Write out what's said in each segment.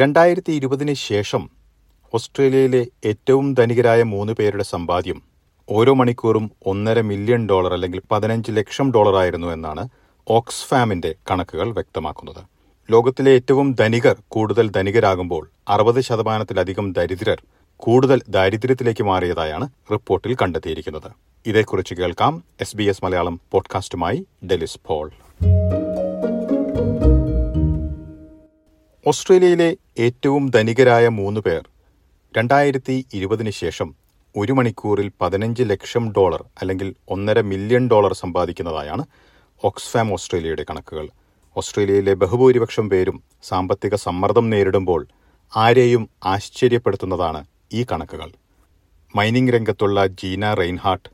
രണ്ടായിരത്തി ഇരുപതിന് ശേഷം ഓസ്ട്രേലിയയിലെ ഏറ്റവും ധനികരായ മൂന്ന് പേരുടെ സമ്പാദ്യം ഓരോ മണിക്കൂറും ഒന്നര മില്യൺ ഡോളർ അല്ലെങ്കിൽ പതിനഞ്ച് ലക്ഷം ഡോളർ ആയിരുന്നു എന്നാണ് ഓക്സ്ഫാമിന്റെ കണക്കുകൾ വ്യക്തമാക്കുന്നത്. ലോകത്തിലെ ഏറ്റവും ധനികർ കൂടുതൽ ധനികരാകുമ്പോൾ അറുപത് ശതമാനത്തിലധികം ദരിദ്രർ കൂടുതൽ ദാരിദ്ര്യത്തിലേക്ക് മാറിയതായാണ് റിപ്പോർട്ടിൽ കണ്ടെത്തിയിരിക്കുന്നത്. ഇതേക്കുറിച്ച് കേൾക്കാം എസ് ബി എസ് മലയാളം പോഡ്കാസ്റ്റുമായി ഡെലിസ് പോൾ. ഓസ്ട്രേലിയയിലെ ഏറ്റവും ധനികരായ മൂന്ന് പേർ. രണ്ടായിരത്തി ഇരുപതിന് ശേഷം ഒരു മണിക്കൂറിൽ പതിനഞ്ച് ലക്ഷം ഡോളർ അല്ലെങ്കിൽ ഒന്നര മില്യൺ ഡോളർ സമ്പാദിക്കുന്നതായാണ് ഓക്സ്ഫാം ഓസ്ട്രേലിയയുടെ കണക്കുകൾ. ഓസ്ട്രേലിയയിലെ ബഹുഭൂരിപക്ഷം പേരും സാമ്പത്തിക സമ്മർദ്ദം നേരിടുമ്പോൾ ആരെയും ആശ്ചര്യപ്പെടുത്തുന്നതാണ് ഈ കണക്കുകൾ. മൈനിംഗ് രംഗത്തുള്ള ജീന റെയിൻഹാർട്ട്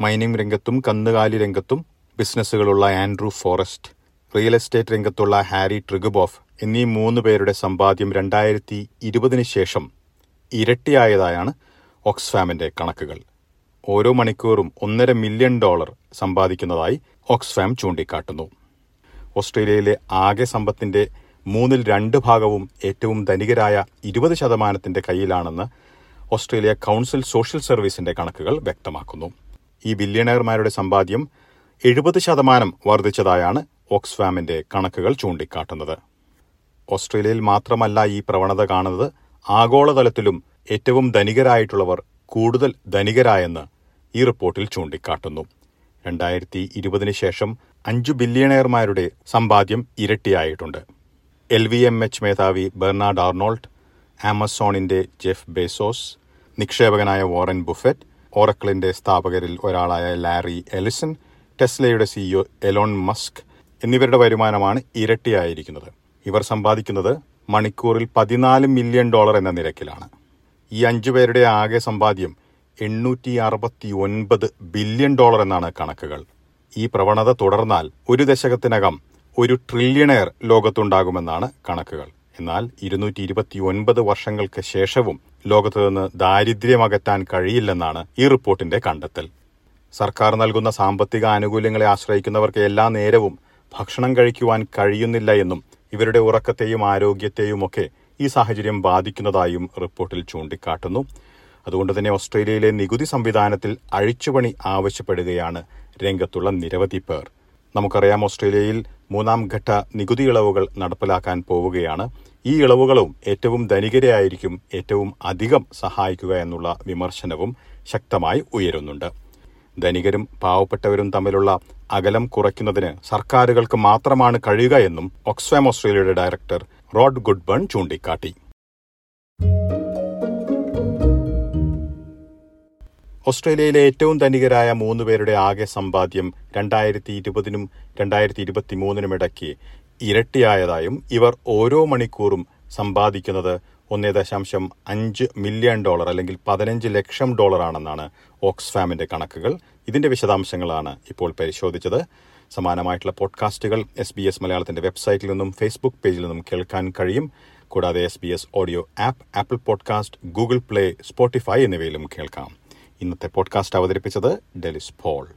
മൈനിംഗ് രംഗത്തും കന്നുകാലി രംഗത്തും ബിസിനസ്സുകളുള്ള ആൻഡ്രൂ ഫോറസ്റ്റ് റിയൽ എസ്റ്റേറ്റ് രംഗത്തുള്ള ഹാരി ട്രിഗുബോഫ് എന്നീ മൂന്ന് പേരുടെ സമ്പാദ്യം രണ്ടായിരത്തി ഇരുപതിന് ശേഷം ഇരട്ടിയായതായാണ് ഓക്സ്ഫാമിന്റെ കണക്കുകൾ. ഓരോ മണിക്കൂറും ഒന്നര മില്യൺ ഡോളർ സമ്പാദിക്കുന്നതായി ഓക്സ്ഫാം ചൂണ്ടിക്കാട്ടുന്നു. ഓസ്ട്രേലിയയിലെ ആകെ സമ്പത്തിന്റെ മൂന്നിൽ രണ്ട് ഭാഗവും ഏറ്റവും ധനികരായ ഇരുപത് ശതമാനത്തിന്റെ കയ്യിലാണെന്ന് ഓസ്ട്രേലിയ കൌൺസിൽ സോഷ്യൽ സർവീസിന്റെ കണക്കുകൾ വ്യക്തമാക്കുന്നു. ഈ ബില്യണയർമാരുടെ സമ്പാദ്യം എഴുപത് ശതമാനം വർദ്ധിച്ചതായാണ് ഓക്സ്ഫാമിന്റെ കണക്കുകൾ ചൂണ്ടിക്കാട്ടുന്നത്. ഓസ്ട്രേലിയയിൽ മാത്രമല്ല ഈ പ്രവണത കാണുന്നത് ആഗോളതലത്തിലും ഏറ്റവും ധനികരായിട്ടുള്ളവർ കൂടുതൽ ധനികരായെന്ന് ഈ റിപ്പോർട്ടിൽ ചൂണ്ടിക്കാട്ടുന്നു. രണ്ടായിരത്തി ഇരുപതിന് ശേഷം അഞ്ചു ബില്യണയർമാരുടെ സമ്പാദ്യം ഇരട്ടിയായിട്ടുണ്ട്. എൽ വി എം എച്ച് മേധാവി ബെർണാഡ് ആർണോൾട്ട് ആമസോണിന്റെ ജെഫ് ബേസോസ് നിക്ഷേപകനായ വോറൻ ബുഫറ്റ് ഓറക്കിളിന്റെ സ്ഥാപകരിൽ ഒരാളായ ലാരി എലിസൺ ടെസ്ലയുടെ സിഇഒ എലോൺ മസ്ക് എന്നിവരുടെ വരുമാനമാണ് ഇരട്ടിയായിരിക്കുന്നത്. ഇവർ സമ്പാദിക്കുന്നത് മണിക്കൂറിൽ പതിനാല് മില്യൺ ഡോളർ എന്ന നിരക്കിലാണ്. ഈ അഞ്ചു പേരുടെ ആകെ സമ്പാദ്യം എണ്ണൂറ്റി അറുപത്തി ഒൻപത് ബില്യൺ ഡോളർ എന്നാണ് കണക്കുകൾ. ഈ പ്രവണത തുടർന്നാൽ ഒരു ദശകത്തിനകം ഒരു ട്രില്യണയർ ലോകത്തുണ്ടാകുമെന്നാണ് കണക്കുകൾ. എന്നാൽ ഇരുന്നൂറ്റി ഇരുപത്തി ഒൻപത് വർഷങ്ങൾക്ക് ശേഷവും ലോകത്തു നിന്ന് ദാരിദ്ര്യമകറ്റാൻ കഴിയില്ലെന്നാണ് ഈ റിപ്പോർട്ടിന്റെ കണ്ടെത്തൽ. സർക്കാർ നൽകുന്ന സാമ്പത്തിക ആനുകൂല്യങ്ങളെ ആശ്രയിക്കുന്നവർക്ക് എല്ലാ നേരവും ഭക്ഷണം കഴിക്കുവാൻ കഴിയുന്നില്ല എന്നും ഇവരുടെ ഉറക്കത്തെയും ആരോഗ്യത്തെയും ഒക്കെ ഈ സാഹചര്യം ബാധിക്കുന്നതായും റിപ്പോർട്ടിൽ ചൂണ്ടിക്കാട്ടുന്നു. അതുകൊണ്ട് തന്നെ ഓസ്ട്രേലിയയിലെ നികുതി സംവിധാനത്തിൽ അഴിച്ചുപണി ആവശ്യപ്പെടുകയാണ് രംഗത്തുള്ള നിരവധി പേർ. നമുക്കറിയാം ഓസ്ട്രേലിയയിൽ മൂന്നാം ഘട്ട നികുതി ഇളവുകൾ നടപ്പിലാക്കാൻ പോവുകയാണ്. ഈ ഇളവുകളും ഏറ്റവും ധനികരെയായിരിക്കും ഏറ്റവും അധികം സഹായിക്കുക എന്നുള്ള വിമർശനവും ശക്തമായി ഉയരുന്നുണ്ട്. ധനികരും പാവപ്പെട്ടവരും തമ്മിലുള്ള അകലം കുറയ്ക്കുന്നതിന് സർക്കാരുകൾക്ക് മാത്രമാണ് കഴിയുക എന്നും ഓക്സ്ഫാം ഓസ്ട്രേലിയയുടെ ഡയറക്ടർ റോഡ് ഗുഡ്ബൺ ചൂണ്ടിക്കാട്ടി. ഓസ്ട്രേലിയയിലെ ഏറ്റവും ധനികരായ മൂന്ന് പേരുടെ ആകെ സമ്പാദ്യം രണ്ടായിരത്തി ഇരുപതിനും രണ്ടായിരത്തി ഇരുപത്തിമൂന്നിനും ഇടയ്ക്ക് ഇരട്ടിയായതായും ഇവർ ഓരോ മണിക്കൂറും സമ്പാദിക്കുന്നത് ഒന്നേ ദശാംശം അഞ്ച് മില്യൺ ഡോളർ അല്ലെങ്കിൽ പതിനഞ്ച് ലക്ഷം ഡോളറാണെന്നാണ് ഓക്സ്ഫാമിന്റെ കണക്കുകൾ. ഇതിന്റെ വിശദാംശങ്ങളാണ് ഇപ്പോൾ പരിശോധിച്ചത്. സമാനമായിട്ടുള്ള പോഡ്കാസ്റ്റുകൾ എസ് ബി എസ് മലയാളത്തിന്റെ വെബ്സൈറ്റിൽ നിന്നും ഫേസ്ബുക്ക് പേജിൽ നിന്നും കേൾക്കാൻ കഴിയും. കൂടാതെ S B S audio app Apple podcast Google Play Spotify എന്നിവയിലും കേൾക്കാം. ഇന്നത്തെ പോഡ്കാസ്റ്റ് അവതരിപ്പിച്ചത് ഡെലിസ് പോൾ.